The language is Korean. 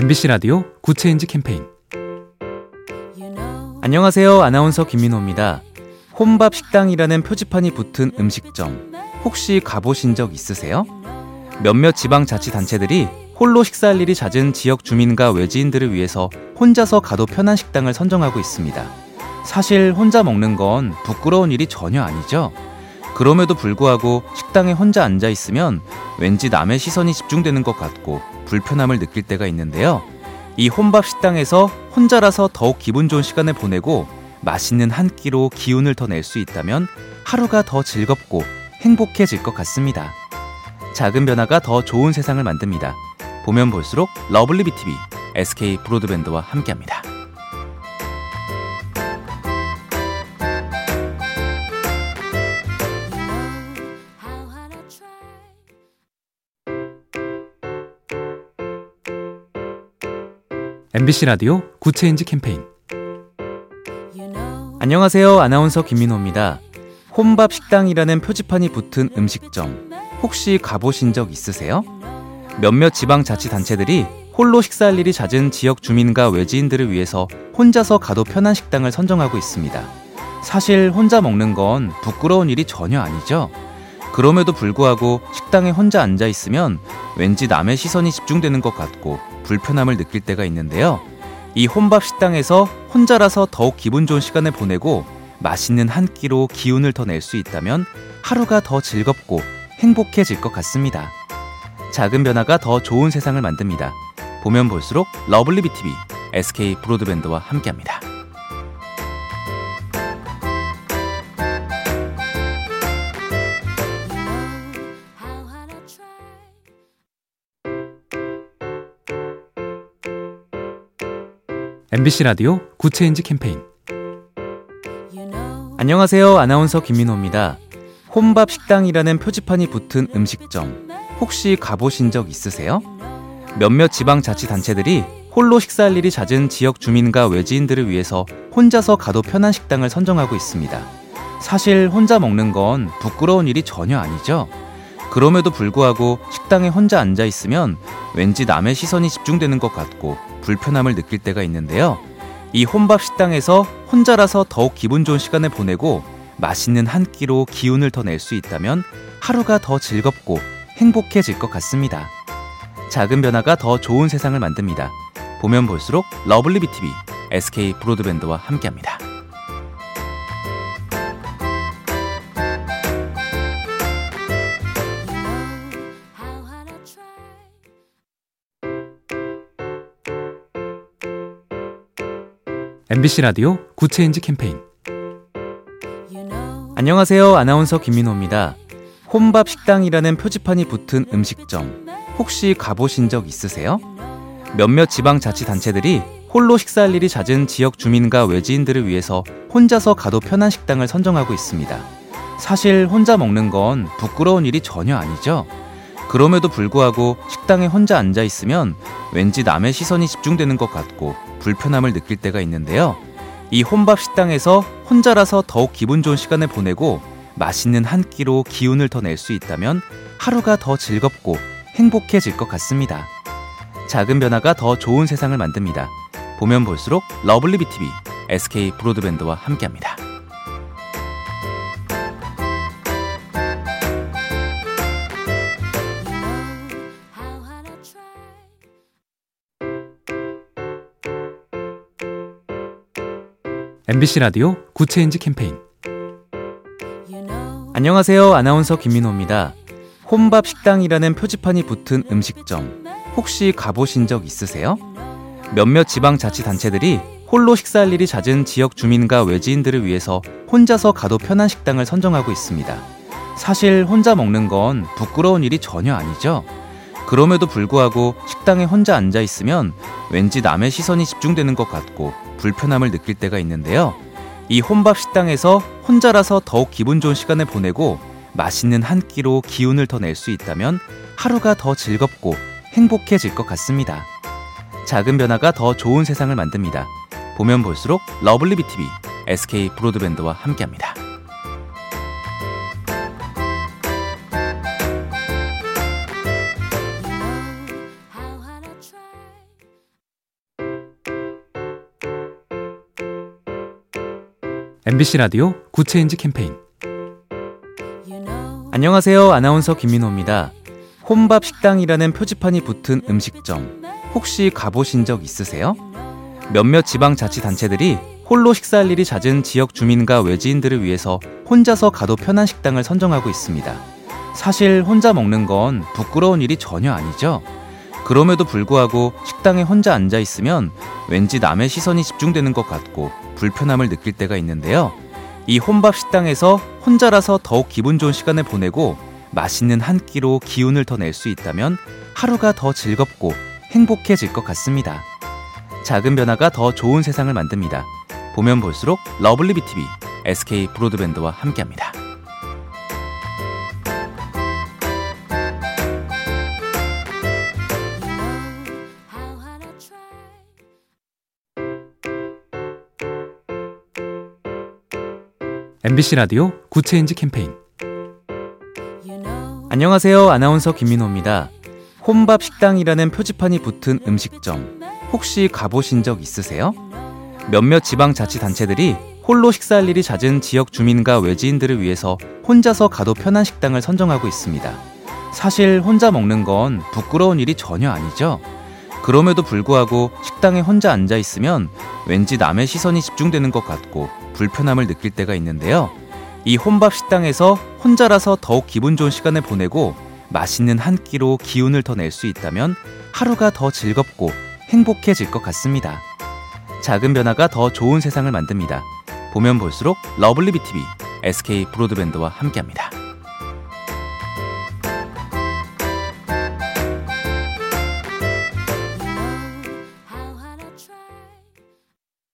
MBC 라디오 Good Change 캠페인 안녕하세요. 아나운서 김민호입니다. 혼밥 식당이라는 표지판이 붙은 음식점 혹시 가보신 적 있으세요? 몇몇 지방자치단체들이 홀로 식사할 일이 잦은 지역 주민과 외지인들을 위해서 혼자서 가도 편한 식당을 선정하고 있습니다. 사실 혼자 먹는 건 부끄러운 일이 전혀 아니죠. 그럼에도 불구하고 식당에 혼자 앉아 있으면 왠지 남의 시선이 집중되는 것 같고 불편함을 느낄 때가 있는데요. 이 혼밥 식당에서 혼자라서 더욱 기분 좋은 시간을 보내고 맛있는 한 끼로 기운을 더 낼 수 있다면 하루가 더 즐겁고 행복해질 것 같습니다. 작은 변화가 더 좋은 세상을 만듭니다. 보면 볼수록 lovely B tv SK 브로드밴드와 함께합니다. MBC 라디오 Good Change 캠페인 안녕하세요. 아나운서 김민호입니다. 혼밥 식당이라는 표지판이 붙은 음식점 혹시 가보신 적 있으세요? 몇몇 지방자치단체들이 홀로 식사할 일이 잦은 지역 주민과 외지인들을 위해서 혼자서 가도 편한 식당을 선정하고 있습니다. 사실 혼자 먹는 건 부끄러운 일이 전혀 아니죠. 그럼에도 불구하고 식당에 혼자 앉아 있으면 왠지 남의 시선이 집중되는 것 같고 불편함을 느낄 때가 있는데요. 이 혼밥 식당에서 혼자라서 더욱 기분 좋은 시간을 보내고 맛있는 한 끼로 기운을 더 낼 수 있다면 하루가 더 즐겁고 행복해질 것 같습니다. 작은 변화가 더 좋은 세상을 만듭니다. 보면 볼수록 lovely B tv SK 브로드밴드와 함께합니다. MBC 라디오 Good Change 캠페인 안녕하세요. 아나운서 김민호입니다. 혼밥 식당이라는 표지판이 붙은 음식점 혹시 가보신 적 있으세요? 몇몇 지방자치단체들이 홀로 식사할 일이 잦은 지역 주민과 외지인들을 위해서 혼자서 가도 편한 식당을 선정하고 있습니다. 사실 혼자 먹는 건 부끄러운 일이 전혀 아니죠. 그럼에도 불구하고 식당에 혼자 앉아 있으면 왠지 남의 시선이 집중되는 것 같고 불편함을 느낄 때가 있는데요. 이 혼밥 식당에서 혼자라서 더욱 기분 좋은 시간을 보내고 맛있는 한 끼로 기운을 더 낼 수 있다면 하루가 더 즐겁고 행복해질 것 같습니다. 작은 변화가 더 좋은 세상을 만듭니다. 보면 볼수록 lovely B tv SK 브로드밴드와 함께합니다. MBC 라디오 Good Change 캠페인 안녕하세요. 아나운서 김민호입니다. 혼밥 식당이라는 표지판이 붙은 음식점 혹시 가보신 적 있으세요? 몇몇 지방자치단체들이 홀로 식사할 일이 잦은 지역 주민과 외지인들을 위해서 혼자서 가도 편한 식당을 선정하고 있습니다. 사실 혼자 먹는 건 부끄러운 일이 전혀 아니죠. 그럼에도 불구하고 식당에 혼자 앉아 있으면 왠지 남의 시선이 집중되는 것 같고 불편함을 느낄 때가 있는데요. 이 혼밥 식당에서 혼자라서 더욱 기분 좋은 시간을 보내고 맛있는 한 끼로 기운을 더 낼 수 있다면 하루가 더 즐겁고 행복해질 것 같습니다. 작은 변화가 더 좋은 세상을 만듭니다. 보면 볼수록 lovely B tv SK 브로드밴드와 함께합니다. MBC 라디오 Good Change 캠페인 안녕하세요. 아나운서 김민호입니다. 혼밥 식당이라는 표지판이 붙은 음식점 혹시 가보신 적 있으세요? 몇몇 지방자치단체들이 홀로 식사할 일이 잦은 지역 주민과 외지인들을 위해서 혼자서 가도 편한 식당을 선정하고 있습니다. 사실 혼자 먹는 건 부끄러운 일이 전혀 아니죠. 그럼에도 불구하고 식당에 혼자 앉아 있으면 왠지 남의 시선이 집중되는 것 같고 불편함을 느낄 때가 있는데요. 이 혼밥 식당에서 혼자라서 더욱 기분 좋은 시간을 보내고 맛있는 한 끼로 기운을 더 낼 수 있다면 하루가 더 즐겁고 행복해질 것 같습니다. 작은 변화가 더 좋은 세상을 만듭니다. 보면 볼수록 lovely B tv SK 브로드밴드와 함께합니다. MBC 라디오 good change 캠페인 안녕하세요. 아나운서 김민호입니다. 혼밥 식당이라는 표지판이 붙은 음식점 혹시 가보신 적 있으세요? 몇몇 지방자치단체들이 홀로 식사할 일이 잦은 지역 주민과 외지인들을 위해서 혼자서 가도 편한 식당을 선정하고 있습니다. 사실 혼자 먹는 건 부끄러운 일이 전혀 아니죠. 그럼에도 불구하고 식당에 혼자 앉아 있으면 왠지 남의 시선이 집중되는 것 같고 불편함을 느낄 때가 있는데요. 이 혼밥 식당에서 혼자라서 더욱 기분 좋은 시간을 보내고 맛있는 한 끼로 기운을 더 낼 수 있다면 하루가 더 즐겁고 행복해질 것 같습니다. 작은 변화가 더 좋은 세상을 만듭니다. 보면 볼수록 lovely B tv SK 브로드밴드와 함께합니다. MBC 라디오 good change 캠페인 안녕하세요. 아나운서 김민호입니다. 혼밥 식당이라는 표지판이 붙은 음식점 혹시 가보신 적 있으세요? 몇몇 지방자치단체들이 홀로 식사할 일이 잦은 지역 주민과 외지인들을 위해서 혼자서 가도 편한 식당을 선정하고 있습니다. 사실 혼자 먹는 건 부끄러운 일이 전혀 아니죠. 그럼에도 불구하고 식당에 혼자 앉아 있으면 왠지 남의 시선이 집중되는 것 같고 불편함을 느낄 때가 있는데요. 이 혼밥 식당에서 혼자라서 더욱 기분 좋은 시간을 보내고 맛있는 한 끼로 기운을 더 낼 수 있다면 하루가 더 즐겁고 행복해질 것 같습니다. 작은 변화가 더 좋은 세상을 만듭니다. 보면 볼수록 lovely B tv SK 브로드밴드와 함께합니다.